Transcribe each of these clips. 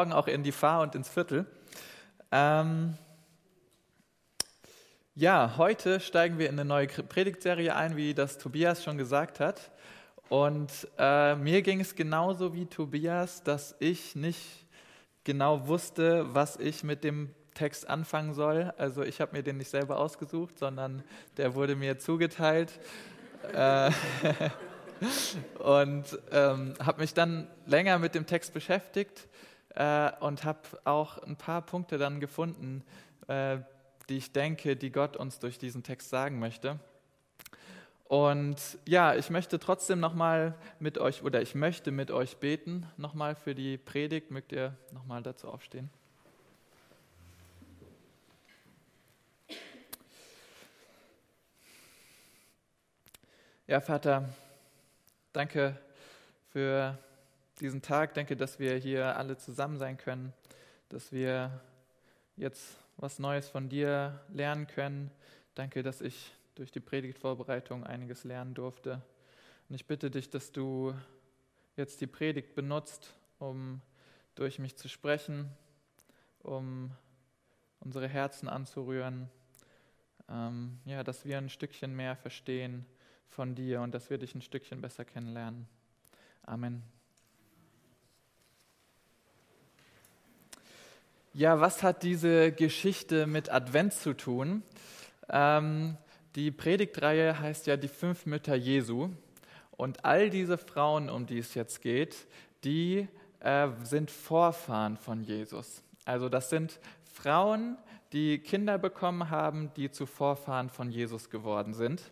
Morgen auch in die Fahr und ins Viertel. Ähm, ja, heute steigen wir in eine neue Predigtserie ein, wie das Tobias schon gesagt hat. Und äh, mir ging es genauso wie Tobias, dass ich nicht genau wusste, was ich mit dem Text anfangen soll. Also ich habe mir den nicht selber ausgesucht, sondern der wurde mir zugeteilt. äh, und ähm, habe mich dann länger mit dem Text beschäftigt äh, und habe auch ein paar Punkte dann gefunden, äh, die ich denke, die Gott uns durch diesen Text sagen möchte. Und ja, ich möchte trotzdem nochmal mit euch, oder ich möchte mit euch beten, nochmal für die Predigt. Mögt ihr nochmal dazu aufstehen? Ja, Vater, danke für diesen Tag. Danke, dass wir hier alle zusammen sein können, dass wir jetzt was Neues von dir lernen können. Danke, dass ich durch die Predigtvorbereitung einiges lernen durfte. Und ich bitte dich, dass du jetzt die Predigt benutzt, um durch mich zu sprechen, um unsere Herzen anzurühren, ähm, ja, dass wir ein Stückchen mehr verstehen von dir und dass wir dich ein Stückchen besser kennenlernen. Amen. Ja, was hat diese Geschichte mit Advent zu tun? Ähm, die Predigtreihe heißt ja die fünf Mütter Jesu. Und all diese Frauen, um die es jetzt geht, die äh, sind Vorfahren von Jesus. Also das sind Frauen, die Kinder bekommen haben, die zu Vorfahren von Jesus geworden sind.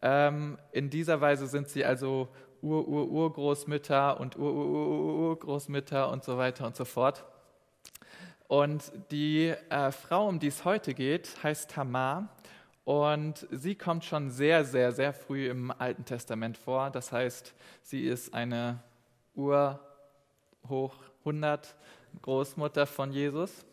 Ähm, in dieser Weise sind sie also Ur-Ur-Urgroßmütter und Ur-Ur-Urgroßmütter und so weiter und so fort. Und die äh, Frau, um die es heute geht, heißt Tamar. Und sie kommt schon sehr, sehr, sehr früh im Alten Testament vor. Das heißt, sie ist eine Urhoch 100 Großmutter von Jesus.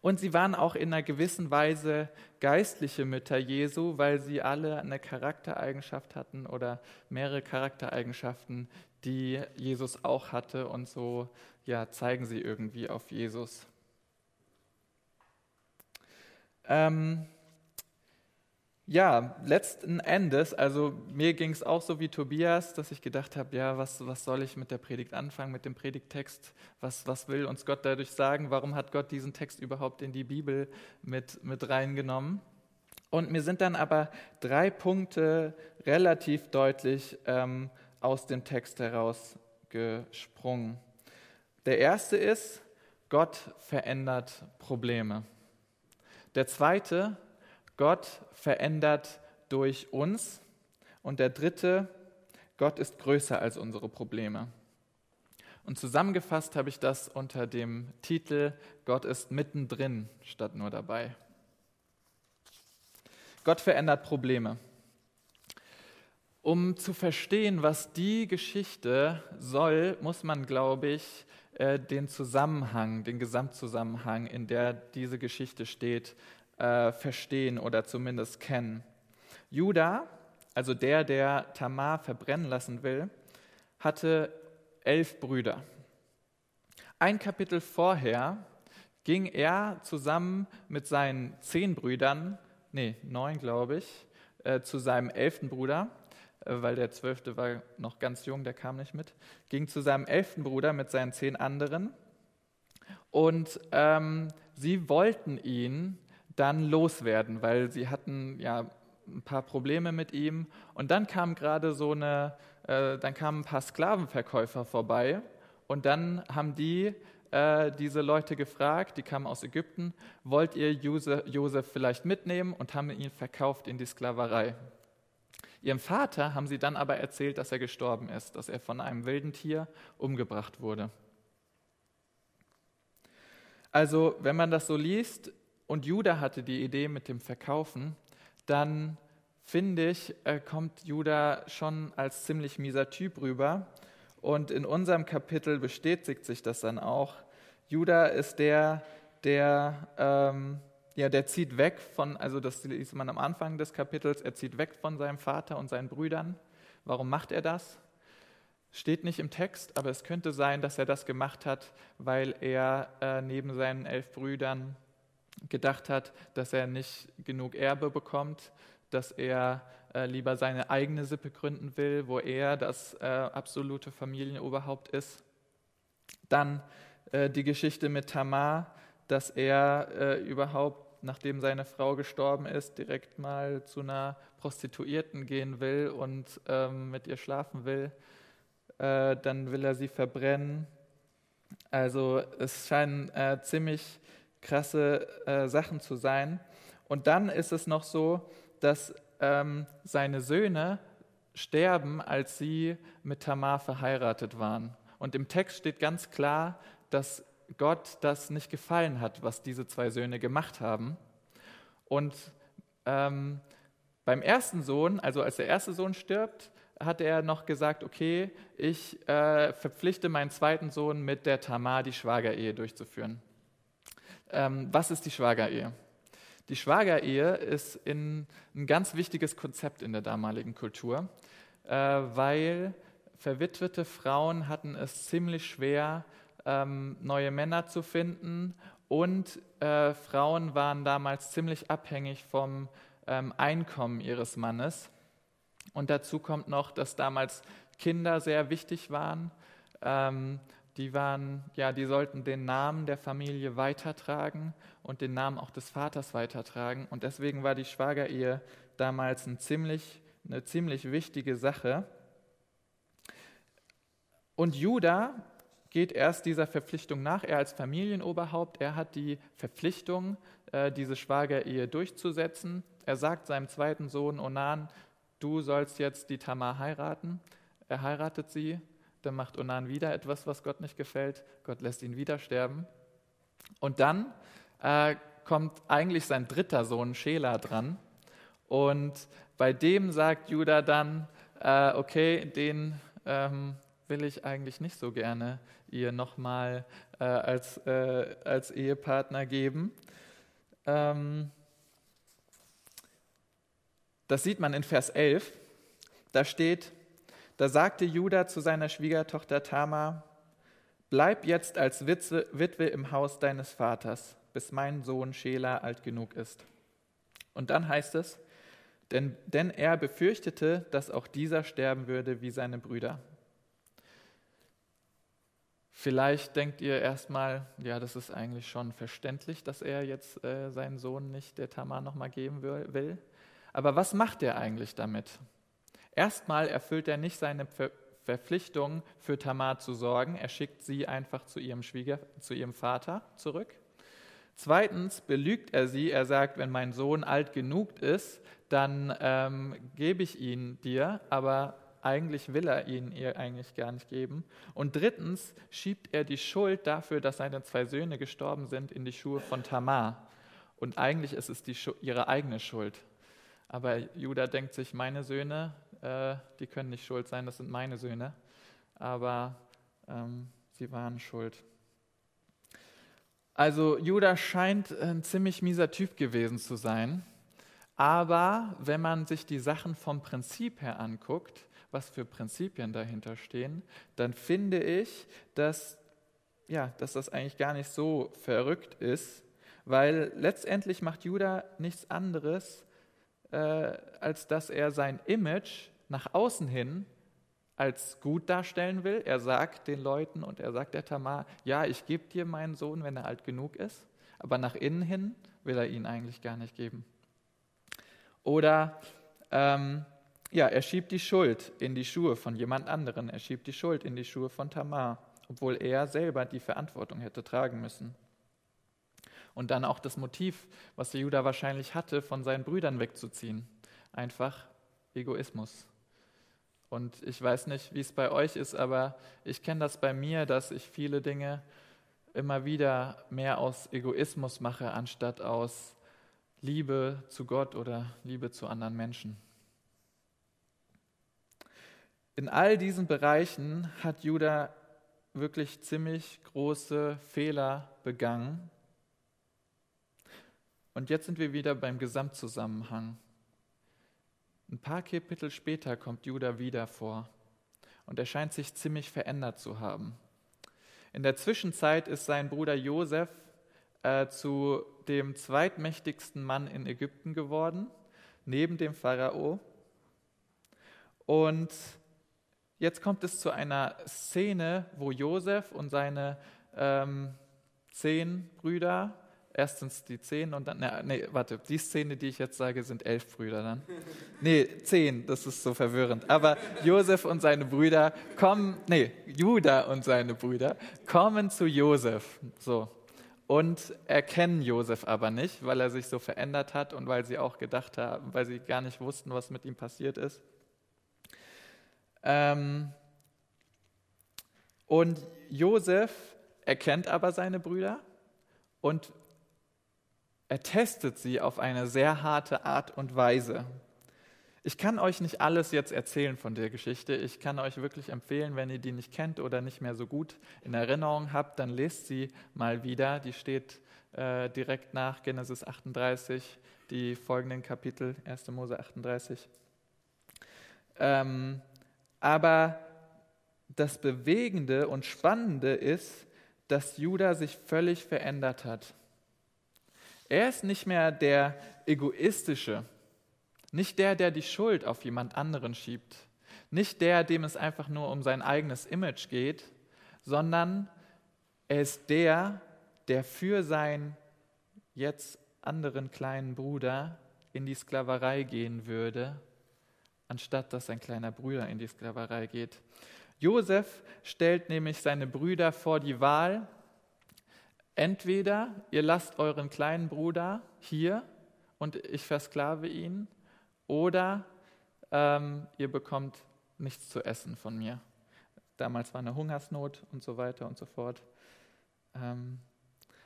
Und sie waren auch in einer gewissen Weise geistliche Mütter Jesu, weil sie alle eine Charaktereigenschaft hatten oder mehrere Charaktereigenschaften, die Jesus auch hatte. Und so ja, zeigen sie irgendwie auf Jesus. Ähm, ja, letzten Endes, also mir ging es auch so wie Tobias, dass ich gedacht habe, ja, was, was soll ich mit der Predigt anfangen, mit dem Predigttext? Was, was will uns Gott dadurch sagen? Warum hat Gott diesen Text überhaupt in die Bibel mit, mit reingenommen? Und mir sind dann aber drei Punkte relativ deutlich ähm, aus dem Text herausgesprungen. Der erste ist, Gott verändert Probleme. Der zweite, Gott verändert durch uns. Und der dritte, Gott ist größer als unsere Probleme. Und zusammengefasst habe ich das unter dem Titel Gott ist mittendrin statt nur dabei. Gott verändert Probleme. Um zu verstehen, was die Geschichte soll, muss man, glaube ich, äh, den Zusammenhang, den Gesamtzusammenhang, in der diese Geschichte steht, äh, verstehen oder zumindest kennen. Judah, also der, der Tamar verbrennen lassen will, hatte elf Brüder. Ein Kapitel vorher ging er zusammen mit seinen zehn Brüdern, nee, neun glaube ich, äh, zu seinem elften Bruder, weil der zwölfte war noch ganz jung, der kam nicht mit, ging zu seinem elften Bruder mit seinen zehn anderen und ähm, sie wollten ihn dann loswerden, weil sie hatten ja ein paar Probleme mit ihm. Und dann kam gerade so eine, äh, dann kamen ein paar Sklavenverkäufer vorbei und dann haben die äh, diese Leute gefragt, die kamen aus Ägypten, wollt ihr Josef vielleicht mitnehmen und haben ihn verkauft in die Sklaverei. Ihrem Vater haben sie dann aber erzählt, dass er gestorben ist, dass er von einem wilden Tier umgebracht wurde. Also, wenn man das so liest, und Judah hatte die Idee mit dem Verkaufen, dann finde ich, äh, kommt Judah schon als ziemlich mieser Typ rüber. Und in unserem Kapitel bestätigt sich das dann auch. Judah ist der, der, ähm, ja, der zieht weg von, also das liest man am Anfang des Kapitels, er zieht weg von seinem Vater und seinen Brüdern. Warum macht er das? Steht nicht im Text, aber es könnte sein, dass er das gemacht hat, weil er äh, neben seinen elf Brüdern gedacht hat, dass er nicht genug Erbe bekommt, dass er äh, lieber seine eigene Sippe gründen will, wo er das äh, absolute Familienoberhaupt ist. Dann äh, die Geschichte mit Tamar, dass er äh, überhaupt, nachdem seine Frau gestorben ist, direkt mal zu einer Prostituierten gehen will und ähm, mit ihr schlafen will. Äh, dann will er sie verbrennen. Also es scheinen äh, ziemlich krasse äh, Sachen zu sein. Und dann ist es noch so, dass ähm, seine Söhne sterben, als sie mit Tamar verheiratet waren. Und im Text steht ganz klar, dass Gott das nicht gefallen hat, was diese zwei Söhne gemacht haben. Und ähm, beim ersten Sohn, also als der erste Sohn stirbt, hat er noch gesagt, okay, ich äh, verpflichte meinen zweiten Sohn mit der Tamar die Schwagerehe durchzuführen. Ähm, was ist die Schwagerehe? Die Schwagerehe ist in, ein ganz wichtiges Konzept in der damaligen Kultur, äh, weil verwitwete Frauen hatten es ziemlich schwer, ähm, neue Männer zu finden und äh, Frauen waren damals ziemlich abhängig vom ähm, Einkommen ihres Mannes. Und dazu kommt noch, dass damals Kinder sehr wichtig waren. Ähm, die waren, ja, die sollten den Namen der Familie weitertragen und den Namen auch des Vaters weitertragen. Und deswegen war die Schwagerehe damals ein ziemlich, eine ziemlich wichtige Sache. Und Judah geht erst dieser Verpflichtung nach. Er als Familienoberhaupt, er hat die Verpflichtung, äh, diese Schwagerehe durchzusetzen. Er sagt seinem zweiten Sohn Onan, du sollst jetzt die Tamar heiraten. Er heiratet sie dann macht Onan wieder etwas, was Gott nicht gefällt. Gott lässt ihn wieder sterben. Und dann äh, kommt eigentlich sein dritter Sohn Schela dran. Und bei dem sagt Judah dann, äh, okay, den ähm, will ich eigentlich nicht so gerne ihr nochmal äh, als, äh, als Ehepartner geben. Ähm, das sieht man in Vers 11. Da steht, da sagte Judah zu seiner Schwiegertochter Tamar, Bleib jetzt als Witwe, Witwe im Haus deines Vaters, bis mein Sohn Schela alt genug ist. Und dann heißt es, denn, denn er befürchtete, dass auch dieser sterben würde wie seine Brüder. Vielleicht denkt ihr erstmal, ja, das ist eigentlich schon verständlich, dass er jetzt äh, seinen Sohn nicht der Tamar nochmal geben will. Aber was macht er eigentlich damit? Erstmal erfüllt er nicht seine Ver Verpflichtung, für Tamar zu sorgen. Er schickt sie einfach zu ihrem Schwieger, zu ihrem Vater zurück. Zweitens belügt er sie. Er sagt, wenn mein Sohn alt genug ist, dann ähm, gebe ich ihn dir, aber eigentlich will er ihn ihr eigentlich gar nicht geben. Und drittens schiebt er die Schuld dafür, dass seine zwei Söhne gestorben sind, in die Schuhe von Tamar. Und eigentlich ist es die, ihre eigene Schuld. Aber Judah denkt sich, meine Söhne, äh, die können nicht schuld sein, das sind meine Söhne, aber ähm, sie waren schuld. Also Judah scheint ein ziemlich mieser Typ gewesen zu sein, aber wenn man sich die Sachen vom Prinzip her anguckt, was für Prinzipien dahinter stehen, dann finde ich, dass, ja, dass das eigentlich gar nicht so verrückt ist, weil letztendlich macht Judah nichts anderes, äh, als dass er sein Image nach außen hin als gut darstellen will. Er sagt den Leuten und er sagt der Tamar, ja, ich gebe dir meinen Sohn, wenn er alt genug ist, aber nach innen hin will er ihn eigentlich gar nicht geben. Oder ähm, ja, er schiebt die Schuld in die Schuhe von jemand anderen, er schiebt die Schuld in die Schuhe von Tamar, obwohl er selber die Verantwortung hätte tragen müssen. Und dann auch das Motiv, was der Judah wahrscheinlich hatte, von seinen Brüdern wegzuziehen. Einfach Egoismus. Und ich weiß nicht, wie es bei euch ist, aber ich kenne das bei mir, dass ich viele Dinge immer wieder mehr aus Egoismus mache, anstatt aus Liebe zu Gott oder Liebe zu anderen Menschen. In all diesen Bereichen hat Judah wirklich ziemlich große Fehler begangen und jetzt sind wir wieder beim Gesamtzusammenhang. Ein paar Kapitel später kommt Judah wieder vor. und er scheint sich ziemlich verändert zu haben. In der Zwischenzeit ist sein Bruder Josef äh, zu dem zweitmächtigsten Mann in Ägypten geworden, neben dem Pharao. Und jetzt kommt es zu einer Szene, wo Josef und seine ähm, zehn Brüder erstens die zehn und dann, ne, nee, warte, die Szene, die ich jetzt sage, sind elf Brüder dann. Nee, zehn, das ist so verwirrend. Aber Josef und seine Brüder kommen, nee, Judah und seine Brüder kommen zu Josef, so. Und erkennen Josef aber nicht, weil er sich so verändert hat und weil sie auch gedacht haben, weil sie gar nicht wussten, was mit ihm passiert ist. Ähm, und Josef erkennt aber seine Brüder und er testet sie auf eine sehr harte Art und Weise. Ich kann euch nicht alles jetzt erzählen von der Geschichte. Ich kann euch wirklich empfehlen, wenn ihr die nicht kennt oder nicht mehr so gut in Erinnerung habt, dann lest sie mal wieder. Die steht äh, direkt nach Genesis 38, die folgenden Kapitel, 1. Mose 38. Ähm, aber das Bewegende und Spannende ist, dass Judah sich völlig verändert hat. Er ist nicht mehr der egoistische, nicht der, der die Schuld auf jemand anderen schiebt, nicht der, dem es einfach nur um sein eigenes Image geht, sondern er ist der, der für seinen jetzt anderen kleinen Bruder in die Sklaverei gehen würde, anstatt dass sein kleiner Bruder in die Sklaverei geht. Josef stellt nämlich seine Brüder vor die Wahl, Entweder ihr lasst euren kleinen Bruder hier und ich versklave ihn, oder ähm, ihr bekommt nichts zu essen von mir. Damals war eine Hungersnot und so weiter und so fort. Ähm,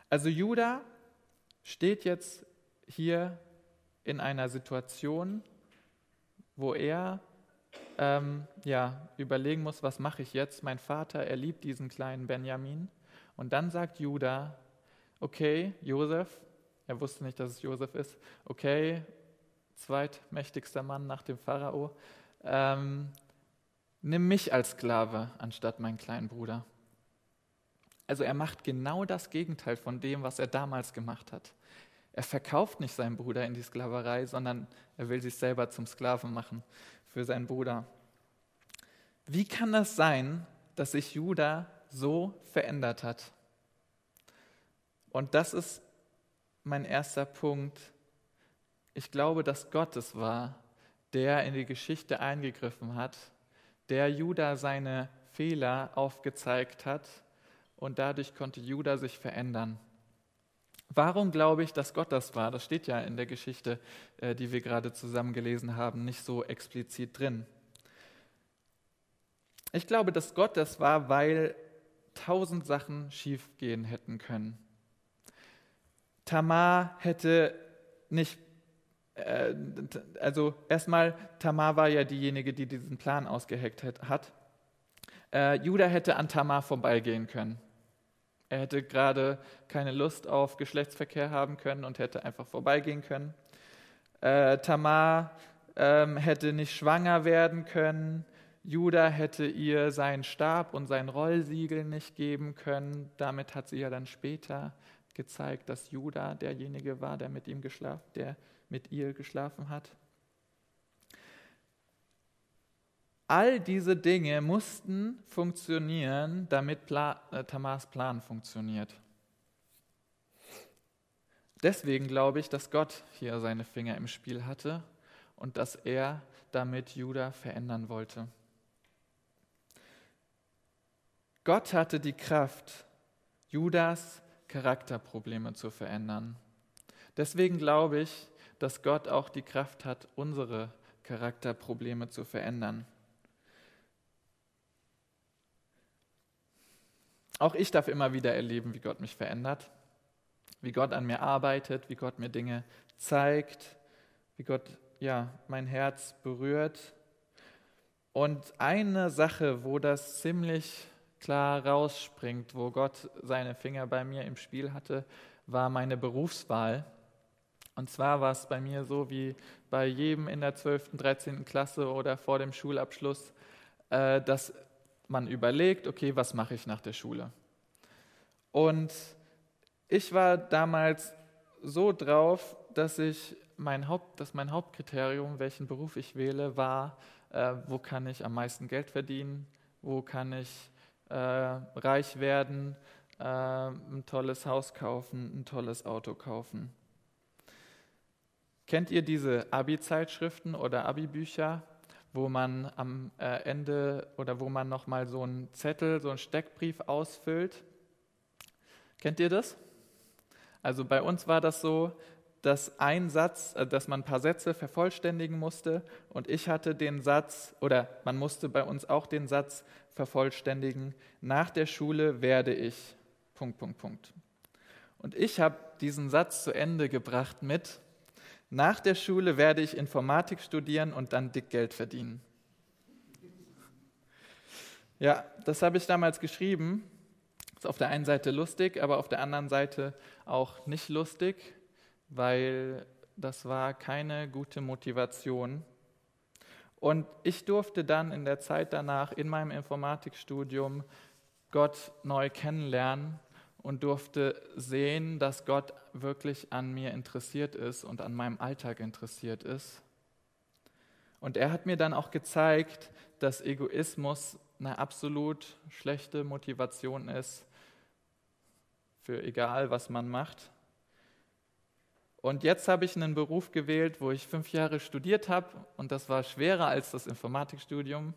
also Judah steht jetzt hier in einer Situation, wo er ähm, ja, überlegen muss, was mache ich jetzt? Mein Vater, er liebt diesen kleinen Benjamin. Und dann sagt Judah, okay, Josef, er wusste nicht, dass es Josef ist, okay, zweitmächtigster Mann nach dem Pharao, ähm, nimm mich als Sklave anstatt meinen kleinen Bruder. Also er macht genau das Gegenteil von dem, was er damals gemacht hat. Er verkauft nicht seinen Bruder in die Sklaverei, sondern er will sich selber zum Sklaven machen für seinen Bruder. Wie kann das sein, dass sich Judah so verändert hat? Und das ist mein erster Punkt. Ich glaube, dass Gott es war, der in die Geschichte eingegriffen hat, der Judah seine Fehler aufgezeigt hat und dadurch konnte Judah sich verändern. Warum glaube ich, dass Gott das war? Das steht ja in der Geschichte, äh, die wir gerade zusammen gelesen haben, nicht so explizit drin. Ich glaube, dass Gott das war, weil tausend Sachen schiefgehen hätten können. Tamar hätte nicht, äh, also erstmal, Tamar war ja diejenige, die diesen Plan ausgeheckt hat. Äh, Judah hätte an Tamar vorbeigehen können. Er hätte gerade keine Lust auf Geschlechtsverkehr haben können und hätte einfach vorbeigehen können. Äh, Tamar ähm, hätte nicht schwanger werden können. Judah hätte ihr seinen Stab und sein Rollsiegel nicht geben können. Damit hat sie ja dann später gezeigt, dass Judah derjenige war, der mit ihm geschlafen, der mit ihr geschlafen hat. All diese Dinge mussten funktionieren, damit Pla äh, Tamars Plan funktioniert. Deswegen glaube ich, dass Gott hier seine Finger im Spiel hatte und dass er damit Judah verändern wollte. Gott hatte die Kraft, Judas Charakterprobleme zu verändern. Deswegen glaube ich, dass Gott auch die Kraft hat, unsere Charakterprobleme zu verändern. Auch ich darf immer wieder erleben, wie Gott mich verändert, wie Gott an mir arbeitet, wie Gott mir Dinge zeigt, wie Gott ja mein Herz berührt. Und eine Sache, wo das ziemlich klar rausspringt, wo Gott seine Finger bei mir im Spiel hatte, war meine Berufswahl. Und zwar war es bei mir so wie bei jedem in der 12., 13. Klasse oder vor dem Schulabschluss, äh, dass man überlegt, okay, was mache ich nach der Schule? Und ich war damals so drauf, dass ich mein Haupt, dass mein Hauptkriterium, welchen Beruf ich wähle, war, äh, wo kann ich am meisten Geld verdienen, wo kann ich äh, reich werden, äh, ein tolles Haus kaufen, ein tolles Auto kaufen. Kennt ihr diese Abi-Zeitschriften oder Abi-Bücher, wo man am äh, Ende oder wo man nochmal so einen Zettel, so einen Steckbrief ausfüllt? Kennt ihr das? Also bei uns war das so, dass ein Satz, äh, dass man ein paar Sätze vervollständigen musste und ich hatte den Satz, oder man musste bei uns auch den Satz vervollständigen, nach der Schule werde ich, Punkt, Punkt, Punkt. Und ich habe diesen Satz zu Ende gebracht mit, nach der Schule werde ich Informatik studieren und dann dick Geld verdienen. Ja, das habe ich damals geschrieben. Ist auf der einen Seite lustig, aber auf der anderen Seite auch nicht lustig, weil das war keine gute Motivation. Und ich durfte dann in der Zeit danach in meinem Informatikstudium Gott neu kennenlernen und durfte sehen, dass Gott wirklich an mir interessiert ist und an meinem Alltag interessiert ist. Und er hat mir dann auch gezeigt, dass Egoismus eine absolut schlechte Motivation ist für egal, was man macht. Und jetzt habe ich einen Beruf gewählt, wo ich fünf Jahre studiert habe und das war schwerer als das Informatikstudium.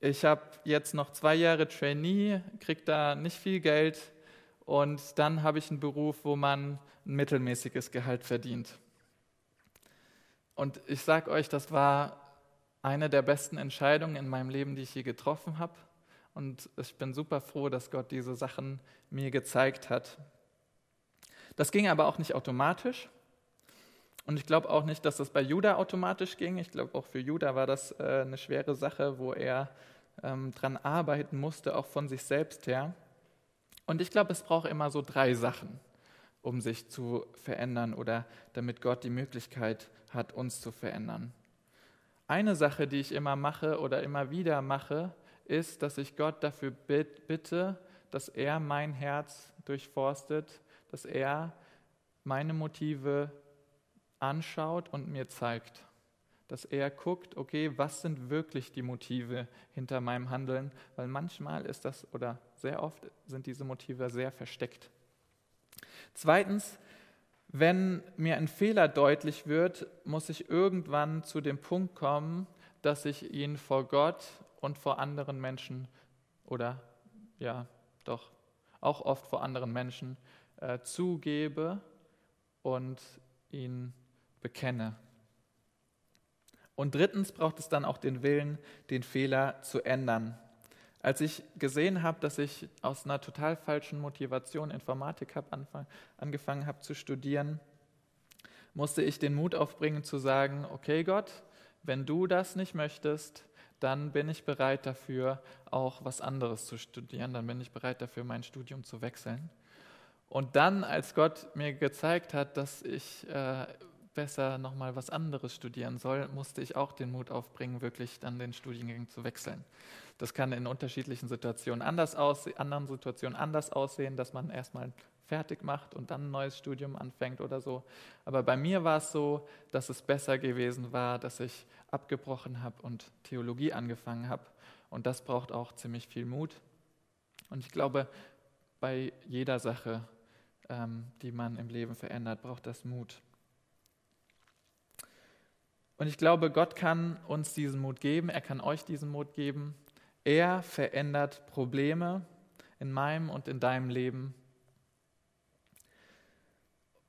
Ich habe jetzt noch zwei Jahre Trainee, kriege da nicht viel Geld und dann habe ich einen Beruf, wo man ein mittelmäßiges Gehalt verdient. Und ich sage euch, das war eine der besten Entscheidungen in meinem Leben, die ich je getroffen habe. Und ich bin super froh, dass Gott diese Sachen mir gezeigt hat. Das ging aber auch nicht automatisch. Und ich glaube auch nicht, dass das bei Judah automatisch ging. Ich glaube, auch für Judah war das äh, eine schwere Sache, wo er ähm, dran arbeiten musste, auch von sich selbst her. Und ich glaube, es braucht immer so drei Sachen, um sich zu verändern oder damit Gott die Möglichkeit hat, uns zu verändern. Eine Sache, die ich immer mache oder immer wieder mache, ist, dass ich Gott dafür bitte, dass er mein Herz durchforstet, dass er meine Motive anschaut und mir zeigt. Dass er guckt, okay, was sind wirklich die Motive hinter meinem Handeln? Weil manchmal ist das, oder sehr oft sind diese Motive sehr versteckt. Zweitens, wenn mir ein Fehler deutlich wird, muss ich irgendwann zu dem Punkt kommen, dass ich ihn vor Gott und vor anderen Menschen oder ja, doch auch oft vor anderen Menschen äh, zugebe und ihn bekenne. Und drittens braucht es dann auch den Willen, den Fehler zu ändern. Als ich gesehen habe, dass ich aus einer total falschen Motivation Informatik hab anfang, angefangen habe zu studieren, musste ich den Mut aufbringen zu sagen, okay Gott, wenn du das nicht möchtest, dann bin ich bereit dafür, auch was anderes zu studieren, dann bin ich bereit dafür, mein Studium zu wechseln. Und dann, als Gott mir gezeigt hat, dass ich äh, besser nochmal was anderes studieren soll, musste ich auch den Mut aufbringen, wirklich dann den Studiengang zu wechseln. Das kann in unterschiedlichen Situationen anders aussehen, anderen Situationen anders aussehen, dass man erstmal fertig macht und dann ein neues Studium anfängt oder so. Aber bei mir war es so, dass es besser gewesen war, dass ich abgebrochen habe und Theologie angefangen habe. Und das braucht auch ziemlich viel Mut. Und ich glaube, bei jeder Sache ähm, die man im Leben verändert, braucht das Mut. Und ich glaube, Gott kann uns diesen Mut geben, er kann euch diesen Mut geben. Er verändert Probleme in meinem und in deinem Leben.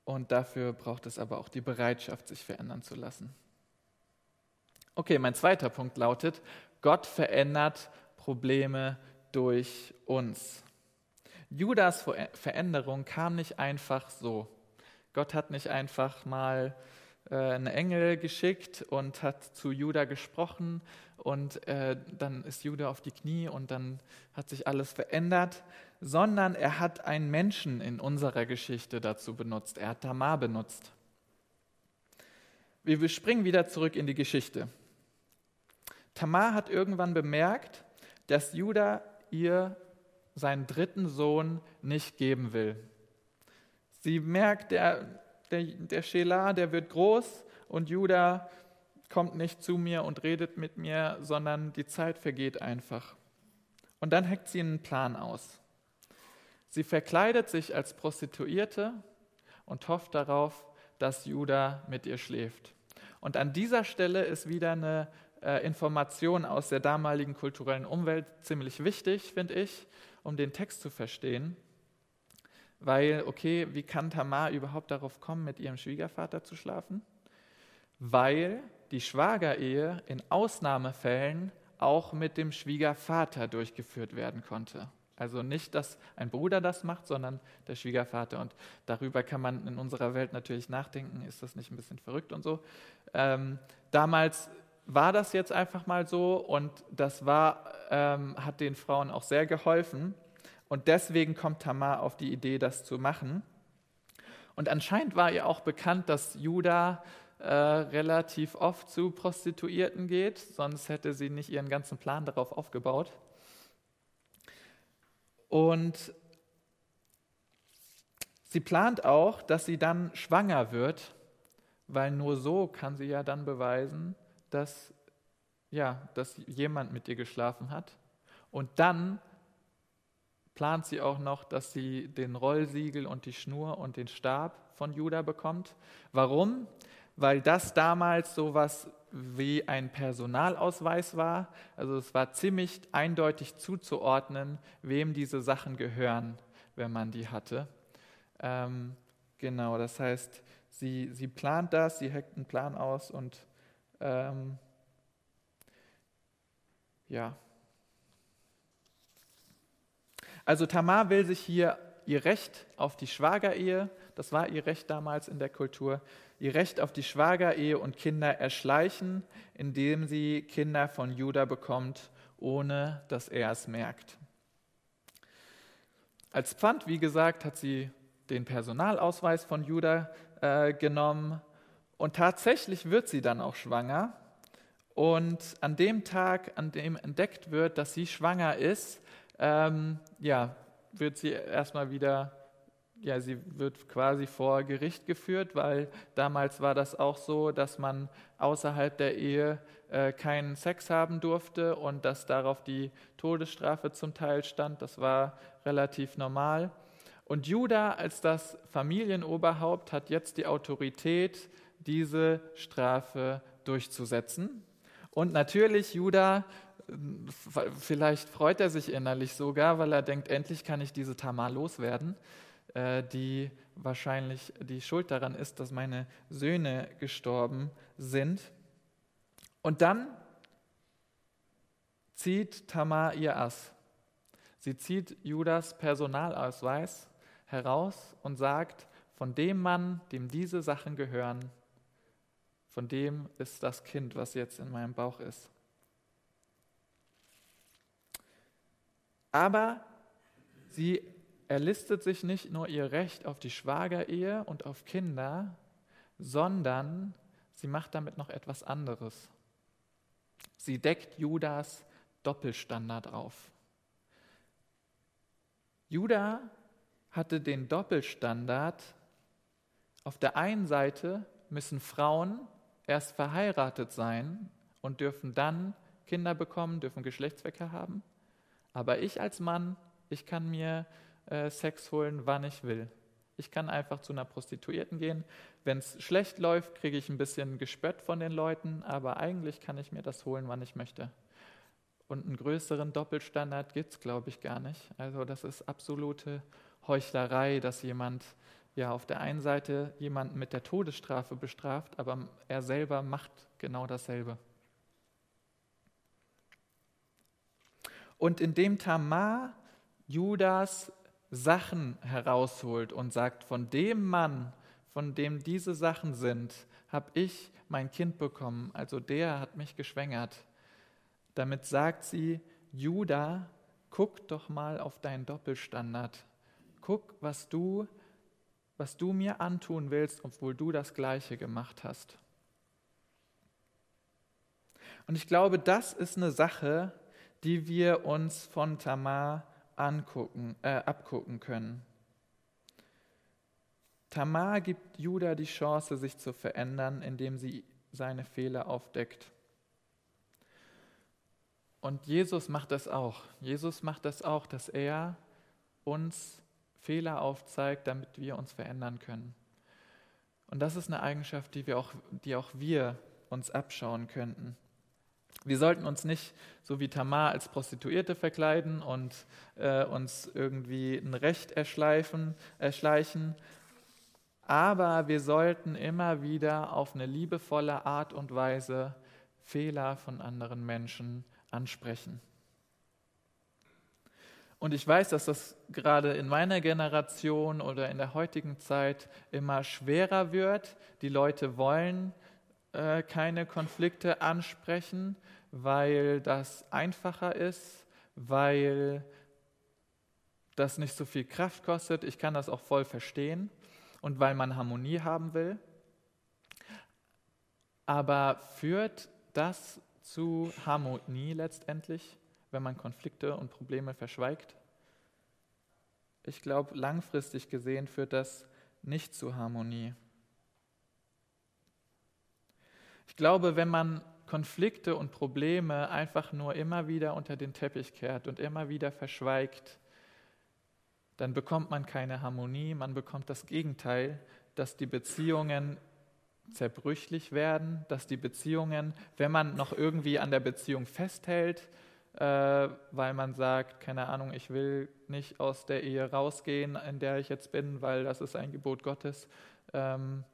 Und dafür braucht es aber auch die Bereitschaft, sich verändern zu lassen. Okay, mein zweiter Punkt lautet, Gott verändert Probleme durch uns. Judas Veränderung kam nicht einfach so. Gott hat nicht einfach mal einen Engel geschickt und hat zu Judah gesprochen und äh, dann ist Judah auf die Knie und dann hat sich alles verändert, sondern er hat einen Menschen in unserer Geschichte dazu benutzt. Er hat Tamar benutzt. Wir springen wieder zurück in die Geschichte. Tamar hat irgendwann bemerkt, dass Judah ihr seinen dritten Sohn nicht geben will. Sie merkt, der, der, der Shelah, der wird groß und Judah kommt nicht zu mir und redet mit mir, sondern die Zeit vergeht einfach. Und dann hackt sie einen Plan aus. Sie verkleidet sich als Prostituierte und hofft darauf, dass Judah mit ihr schläft. Und an dieser Stelle ist wieder eine äh, Information aus der damaligen kulturellen Umwelt ziemlich wichtig, finde ich, um den Text zu verstehen. Weil, okay, wie kann Tamar überhaupt darauf kommen, mit ihrem Schwiegervater zu schlafen? Weil die Schwagerehe in Ausnahmefällen auch mit dem Schwiegervater durchgeführt werden konnte. Also nicht, dass ein Bruder das macht, sondern der Schwiegervater. Und darüber kann man in unserer Welt natürlich nachdenken, ist das nicht ein bisschen verrückt und so. Ähm, damals war das jetzt einfach mal so und das war, ähm, hat den Frauen auch sehr geholfen. Und deswegen kommt Tamar auf die Idee, das zu machen. Und anscheinend war ihr auch bekannt, dass Judah äh, relativ oft zu Prostituierten geht, sonst hätte sie nicht ihren ganzen Plan darauf aufgebaut. Und sie plant auch, dass sie dann schwanger wird, weil nur so kann sie ja dann beweisen, dass, ja, dass jemand mit ihr geschlafen hat. Und dann plant sie auch noch, dass sie den Rollsiegel und die Schnur und den Stab von Judah bekommt. Warum? Weil das damals sowas wie ein Personalausweis war. Also es war ziemlich eindeutig zuzuordnen, wem diese Sachen gehören, wenn man die hatte. Ähm, genau, das heißt, sie, sie plant das, sie hackt einen Plan aus und ähm, ja. Also Tamar will sich hier ihr Recht auf die Schwagerehe, das war ihr Recht damals in der Kultur, ihr Recht auf die Schwagerehe und Kinder erschleichen, indem sie Kinder von Judah bekommt, ohne dass er es merkt. Als Pfand, wie gesagt, hat sie den Personalausweis von Judah äh, genommen und tatsächlich wird sie dann auch schwanger. Und an dem Tag, an dem entdeckt wird, dass sie schwanger ist, ähm, ja, wird sie erstmal wieder, ja, sie wird quasi vor Gericht geführt, weil damals war das auch so, dass man außerhalb der Ehe äh, keinen Sex haben durfte und dass darauf die Todesstrafe zum Teil stand. Das war relativ normal. Und Judah als das Familienoberhaupt hat jetzt die Autorität, diese Strafe durchzusetzen. Und natürlich, Judah, vielleicht freut er sich innerlich sogar, weil er denkt, endlich kann ich diese Tamar loswerden, äh, die wahrscheinlich die Schuld daran ist, dass meine Söhne gestorben sind. Und dann zieht Tamar ihr Ass. Sie zieht Judas Personalausweis heraus und sagt, von dem Mann, dem diese Sachen gehören, von dem ist das Kind, was jetzt in meinem Bauch ist. Aber sie erlistet sich nicht nur ihr Recht auf die Schwagerehe und auf Kinder, sondern sie macht damit noch etwas anderes. Sie deckt Judas Doppelstandard auf. Judah hatte den Doppelstandard. Auf der einen Seite müssen Frauen erst verheiratet sein und dürfen dann Kinder bekommen, dürfen Geschlechtsverkehr haben. Aber ich als Mann, ich kann mir äh, Sex holen, wann ich will. Ich kann einfach zu einer Prostituierten gehen. Wenn es schlecht läuft, kriege ich ein bisschen Gespött von den Leuten, aber eigentlich kann ich mir das holen, wann ich möchte. Und einen größeren Doppelstandard gibt es, glaube ich, gar nicht. Also das ist absolute Heuchlerei, dass jemand ja auf der einen Seite jemanden mit der Todesstrafe bestraft, aber er selber macht genau dasselbe. Und indem Tamar Judas Sachen herausholt und sagt, von dem Mann, von dem diese Sachen sind, habe ich mein Kind bekommen, also der hat mich geschwängert. Damit sagt sie, Judah, guck doch mal auf deinen Doppelstandard. Guck, was du was du mir antun willst, obwohl du das Gleiche gemacht hast. Und ich glaube, das ist eine Sache, die wir uns von Tamar angucken, äh, abgucken können. Tamar gibt Judah die Chance, sich zu verändern, indem sie seine Fehler aufdeckt. Und Jesus macht das auch. Jesus macht das auch, dass er uns Fehler aufzeigt, damit wir uns verändern können. Und das ist eine Eigenschaft, die, wir auch, die auch wir uns abschauen könnten. Wir sollten uns nicht so wie Tamar als Prostituierte verkleiden und äh, uns irgendwie ein Recht erschleifen, erschleichen, aber wir sollten immer wieder auf eine liebevolle Art und Weise Fehler von anderen Menschen ansprechen. Und ich weiß, dass das gerade in meiner Generation oder in der heutigen Zeit immer schwerer wird. Die Leute wollen äh, keine Konflikte ansprechen, weil das einfacher ist, weil das nicht so viel Kraft kostet. Ich kann das auch voll verstehen und weil man Harmonie haben will. Aber führt das zu Harmonie letztendlich? wenn man Konflikte und Probleme verschweigt? Ich glaube, langfristig gesehen führt das nicht zu Harmonie. Ich glaube, wenn man Konflikte und Probleme einfach nur immer wieder unter den Teppich kehrt und immer wieder verschweigt, dann bekommt man keine Harmonie, man bekommt das Gegenteil, dass die Beziehungen zerbrüchlich werden, dass die Beziehungen, wenn man noch irgendwie an der Beziehung festhält, äh, weil man sagt, keine Ahnung, ich will nicht aus der Ehe rausgehen, in der ich jetzt bin, weil das ist ein Gebot Gottes, ähm,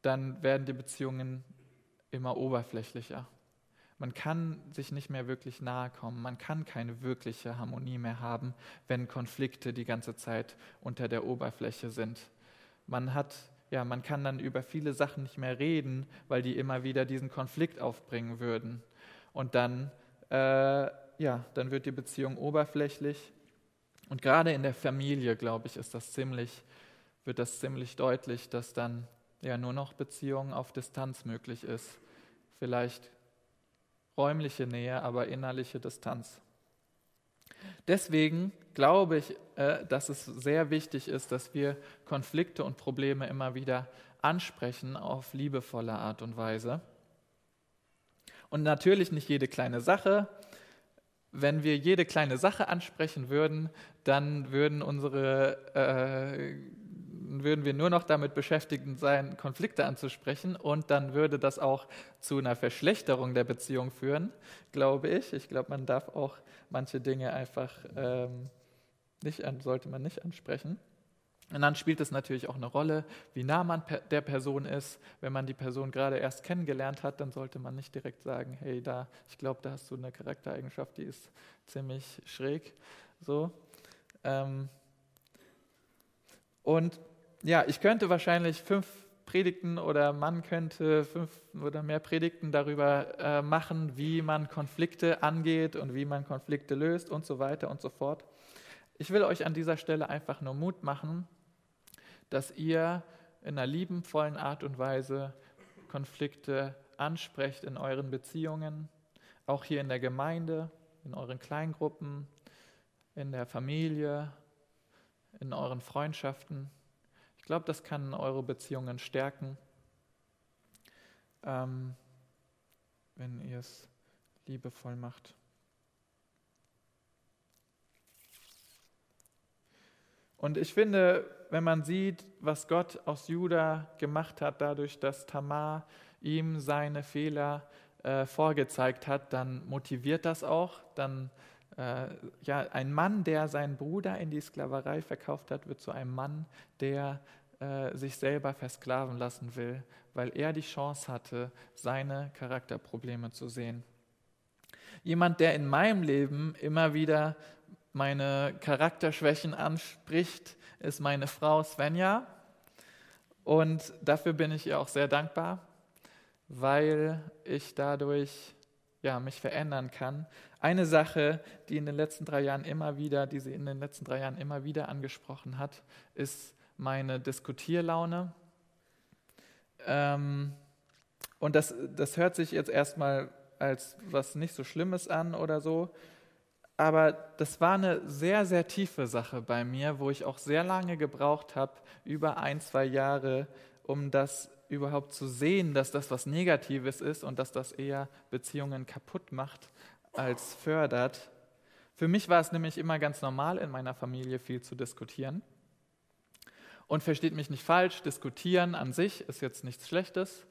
dann werden die Beziehungen immer oberflächlicher. Man kann sich nicht mehr wirklich nahe kommen, man kann keine wirkliche Harmonie mehr haben, wenn Konflikte die ganze Zeit unter der Oberfläche sind. Man hat ja, man kann dann über viele Sachen nicht mehr reden, weil die immer wieder diesen Konflikt aufbringen würden. Und dann äh, ja, dann wird die Beziehung oberflächlich. Und gerade in der Familie, glaube ich, ist das ziemlich, wird das ziemlich deutlich, dass dann ja nur noch Beziehung auf Distanz möglich ist. Vielleicht räumliche Nähe, aber innerliche Distanz. Deswegen glaube ich, äh, dass es sehr wichtig ist, dass wir Konflikte und Probleme immer wieder ansprechen auf liebevolle Art und Weise. Und natürlich nicht jede kleine Sache. Wenn wir jede kleine Sache ansprechen würden, dann würden unsere äh, würden wir nur noch damit beschäftigt sein, Konflikte anzusprechen und dann würde das auch zu einer Verschlechterung der Beziehung führen, glaube ich. Ich glaube, man darf auch manche Dinge einfach ähm, nicht sollte man nicht ansprechen. Und dann spielt es natürlich auch eine Rolle, wie nah man der Person ist. Wenn man die Person gerade erst kennengelernt hat, dann sollte man nicht direkt sagen, hey, da, ich glaube, da hast du eine Charaktereigenschaft, die ist ziemlich schräg. So. Ähm und ja, ich könnte wahrscheinlich fünf Predigten oder man könnte fünf oder mehr Predigten darüber äh, machen, wie man Konflikte angeht und wie man Konflikte löst und so weiter und so fort. Ich will euch an dieser Stelle einfach nur Mut machen, dass ihr in einer liebenvollen Art und Weise Konflikte ansprecht in euren Beziehungen, auch hier in der Gemeinde, in euren Kleingruppen, in der Familie, in euren Freundschaften. Ich glaube, das kann eure Beziehungen stärken, ähm, wenn ihr es liebevoll macht. Und ich finde, wenn man sieht, was Gott aus Juda gemacht hat, dadurch, dass Tamar ihm seine Fehler äh, vorgezeigt hat, dann motiviert das auch. Dann, äh, ja, ein Mann, der seinen Bruder in die Sklaverei verkauft hat, wird zu einem Mann, der äh, sich selber versklaven lassen will, weil er die Chance hatte, seine Charakterprobleme zu sehen. Jemand, der in meinem Leben immer wieder meine Charakterschwächen anspricht, ist meine Frau Svenja. Und dafür bin ich ihr auch sehr dankbar, weil ich dadurch ja, mich verändern kann. Eine Sache, die in den letzten drei Jahren immer wieder, die sie in den letzten drei Jahren immer wieder angesprochen hat, ist meine Diskutierlaune. Ähm, und das, das hört sich jetzt erstmal als was nicht so Schlimmes an oder so. Aber das war eine sehr, sehr tiefe Sache bei mir, wo ich auch sehr lange gebraucht habe, über ein, zwei Jahre, um das überhaupt zu sehen, dass das was Negatives ist und dass das eher Beziehungen kaputt macht als fördert. Für mich war es nämlich immer ganz normal, in meiner Familie viel zu diskutieren. Und versteht mich nicht falsch, diskutieren an sich ist jetzt nichts Schlechtes.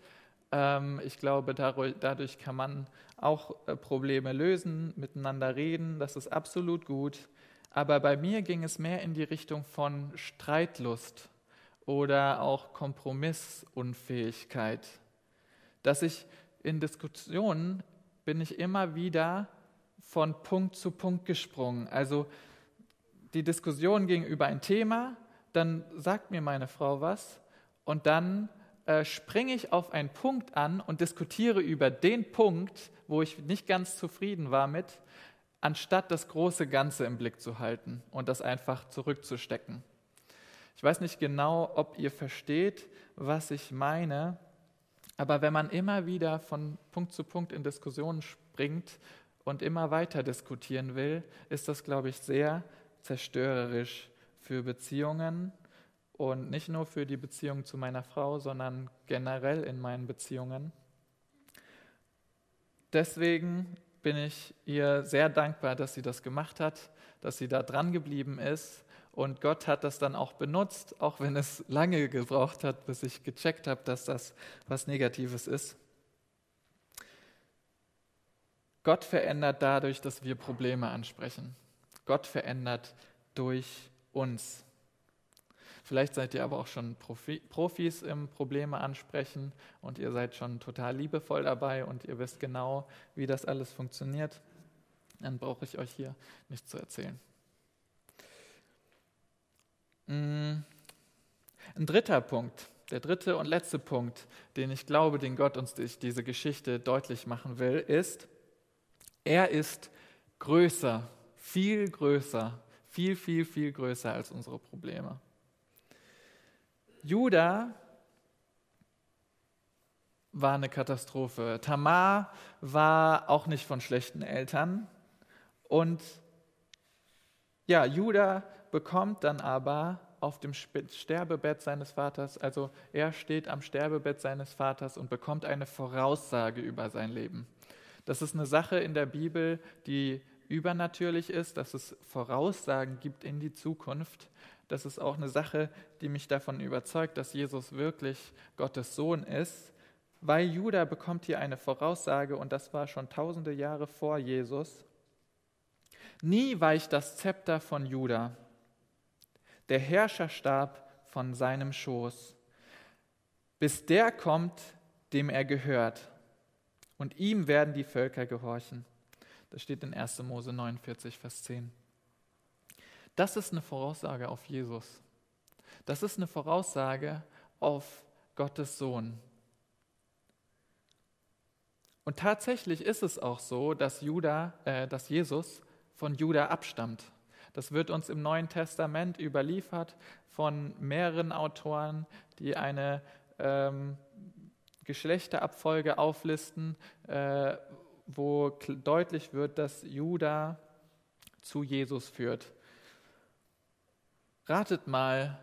Ähm, ich glaube, dadurch kann man auch äh, Probleme lösen, miteinander reden, das ist absolut gut. Aber bei mir ging es mehr in die Richtung von Streitlust oder auch Kompromissunfähigkeit. Dass ich in Diskussionen bin ich immer wieder von Punkt zu Punkt gesprungen. Also die Diskussion ging über ein Thema, dann sagt mir meine Frau was und dann äh, springe ich auf einen Punkt an und diskutiere über den Punkt, wo ich nicht ganz zufrieden war mit, anstatt das große Ganze im Blick zu halten und das einfach zurückzustecken. Ich weiß nicht genau, ob ihr versteht, was ich meine, aber wenn man immer wieder von Punkt zu Punkt in Diskussionen springt und immer weiter diskutieren will, ist das, glaube ich, sehr zerstörerisch für Beziehungen und nicht nur für die Beziehung zu meiner Frau, sondern generell in meinen Beziehungen. Deswegen bin ich ihr sehr dankbar, dass sie das gemacht hat, dass sie da dran geblieben ist. Und Gott hat das dann auch benutzt, auch wenn es lange gebraucht hat, bis ich gecheckt habe, dass das was Negatives ist. Gott verändert dadurch, dass wir Probleme ansprechen. Gott verändert durch uns. Vielleicht seid ihr aber auch schon Profi, Profis im Probleme ansprechen und ihr seid schon total liebevoll dabei und ihr wisst genau, wie das alles funktioniert. Dann brauche ich euch hier nichts zu erzählen. Mm. Ein dritter Punkt, der dritte und letzte Punkt, den ich glaube, den Gott uns durch diese Geschichte deutlich machen will, ist, er ist größer, viel größer, viel, viel, viel größer als unsere Probleme. Judah war eine Katastrophe. Tamar war auch nicht von schlechten Eltern. Und ja, Judah bekommt dann aber auf dem Sterbebett seines Vaters, also er steht am Sterbebett seines Vaters und bekommt eine Voraussage über sein Leben. Das ist eine Sache in der Bibel, die übernatürlich ist, dass es Voraussagen gibt in die Zukunft. Das ist auch eine Sache, die mich davon überzeugt, dass Jesus wirklich Gottes Sohn ist, weil Judah bekommt hier eine Voraussage und das war schon tausende Jahre vor Jesus. Nie weicht das Zepter von Judah. Der Herrscherstab von seinem Schoß, bis der kommt, dem er gehört und ihm werden die Völker gehorchen. Das steht in 1. Mose 49, Vers 10. Das ist eine Voraussage auf Jesus. Das ist eine Voraussage auf Gottes Sohn. Und tatsächlich ist es auch so, dass, Judah, äh, dass Jesus von Judah abstammt. Das wird uns im Neuen Testament überliefert von mehreren Autoren, die eine ähm, Geschlechterabfolge auflisten, äh, wo deutlich wird, dass Juda zu Jesus führt. Ratet mal,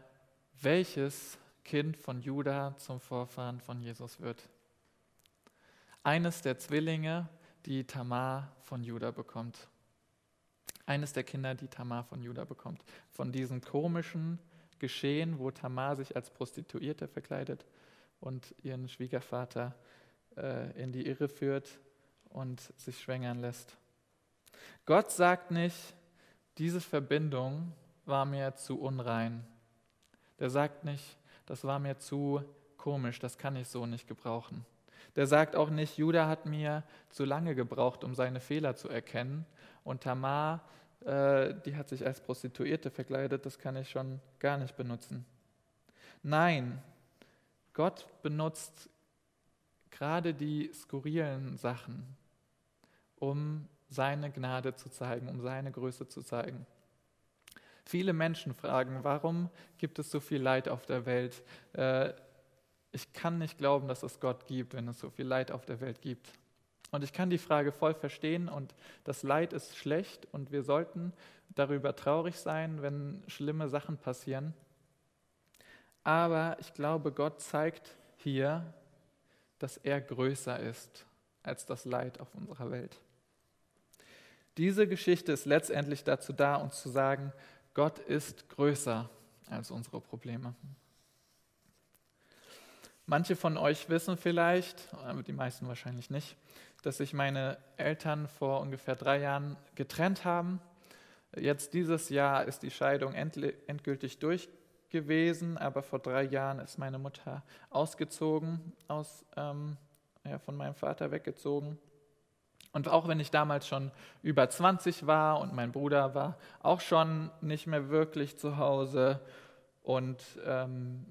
welches Kind von Juda zum Vorfahren von Jesus wird. Eines der Zwillinge, die Tamar von Juda bekommt. Eines der Kinder, die Tamar von Juda bekommt. Von diesem komischen Geschehen, wo Tamar sich als Prostituierte verkleidet und ihren Schwiegervater äh, in die Irre führt und sich schwängern lässt. Gott sagt nicht, diese Verbindung war mir zu unrein. Der sagt nicht, das war mir zu komisch, das kann ich so nicht gebrauchen. Der sagt auch nicht, Judah hat mir zu lange gebraucht, um seine Fehler zu erkennen. Und Tamar, äh, die hat sich als Prostituierte verkleidet, das kann ich schon gar nicht benutzen. Nein, Gott benutzt gerade die skurrilen Sachen, um seine Gnade zu zeigen, um seine Größe zu zeigen. Viele Menschen fragen, warum gibt es so viel Leid auf der Welt? Äh, ich kann nicht glauben, dass es Gott gibt, wenn es so viel Leid auf der Welt gibt. Und ich kann die Frage voll verstehen und das Leid ist schlecht und wir sollten darüber traurig sein, wenn schlimme Sachen passieren. Aber ich glaube, Gott zeigt hier, dass er größer ist als das Leid auf unserer Welt. Diese Geschichte ist letztendlich dazu da, uns zu sagen, Gott ist größer als unsere Probleme. Manche von euch wissen vielleicht, aber die meisten wahrscheinlich nicht, dass sich meine Eltern vor ungefähr drei Jahren getrennt haben. Jetzt dieses Jahr ist die Scheidung endgültig durch gewesen, aber vor drei Jahren ist meine Mutter ausgezogen, aus, ähm, ja, von meinem Vater weggezogen. Und auch wenn ich damals schon über 20 war und mein Bruder war auch schon nicht mehr wirklich zu Hause und ähm,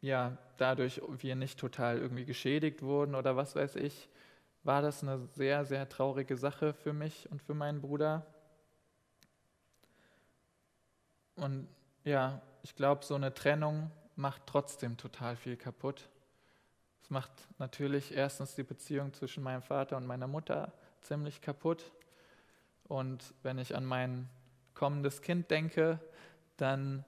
ja, dadurch wir nicht total irgendwie geschädigt wurden oder was weiß ich, war das eine sehr, sehr traurige Sache für mich und für meinen Bruder. Und ja, ich glaube, so eine Trennung macht trotzdem total viel kaputt. Es macht natürlich erstens die Beziehung zwischen meinem Vater und meiner Mutter ziemlich kaputt. Und wenn ich an mein kommendes Kind denke, dann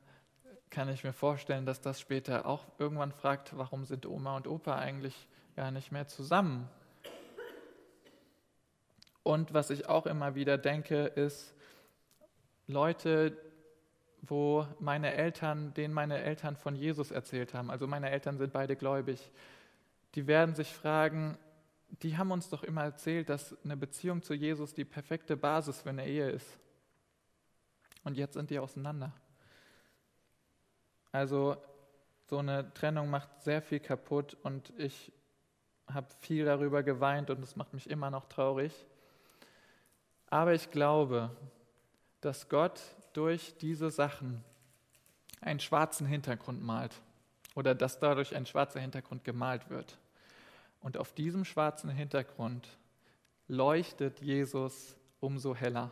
kann ich mir vorstellen, dass das später auch irgendwann fragt, warum sind Oma und Opa eigentlich gar nicht mehr zusammen? Und was ich auch immer wieder denke, ist, Leute, wo meine Eltern, denen meine Eltern von Jesus erzählt haben, also meine Eltern sind beide gläubig, die werden sich fragen, die haben uns doch immer erzählt, dass eine Beziehung zu Jesus die perfekte Basis für eine Ehe ist. Und jetzt sind die auseinander. Also so eine Trennung macht sehr viel kaputt und ich habe viel darüber geweint und es macht mich immer noch traurig. Aber ich glaube, dass Gott durch diese Sachen einen schwarzen Hintergrund malt oder dass dadurch ein schwarzer Hintergrund gemalt wird. Und auf diesem schwarzen Hintergrund leuchtet Jesus umso heller.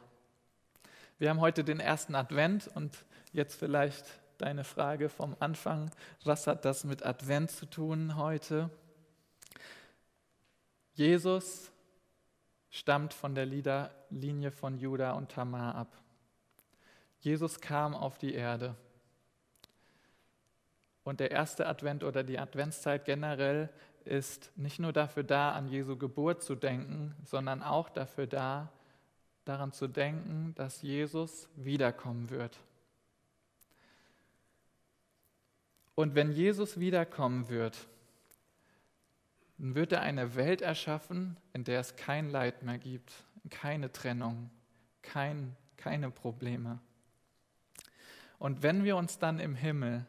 Wir haben heute den ersten Advent und jetzt vielleicht deine Frage vom Anfang, was hat das mit Advent zu tun heute? Jesus stammt von der Linie von Judah und Tamar ab. Jesus kam auf die Erde. Und der erste Advent oder die Adventszeit generell ist nicht nur dafür da, an Jesu Geburt zu denken, sondern auch dafür da, daran zu denken, dass Jesus wiederkommen wird. Und wenn Jesus wiederkommen wird, dann wird er eine Welt erschaffen, in der es kein Leid mehr gibt, keine Trennung, kein, keine Probleme. Und wenn wir uns dann im Himmel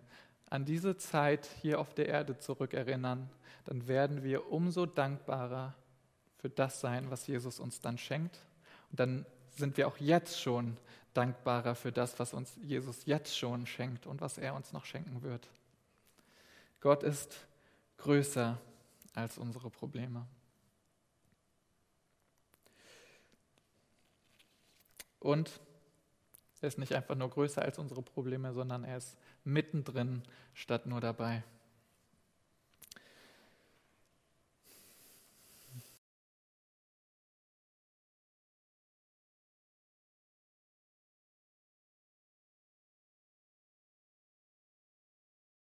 an diese Zeit hier auf der Erde zurückerinnern, dann werden wir umso dankbarer für das sein, was Jesus uns dann schenkt. Und dann sind wir auch jetzt schon dankbarer für das, was uns Jesus jetzt schon schenkt und was er uns noch schenken wird. Gott ist größer als unsere Probleme. Und er ist nicht einfach nur größer als unsere Probleme, sondern er ist mittendrin statt nur dabei.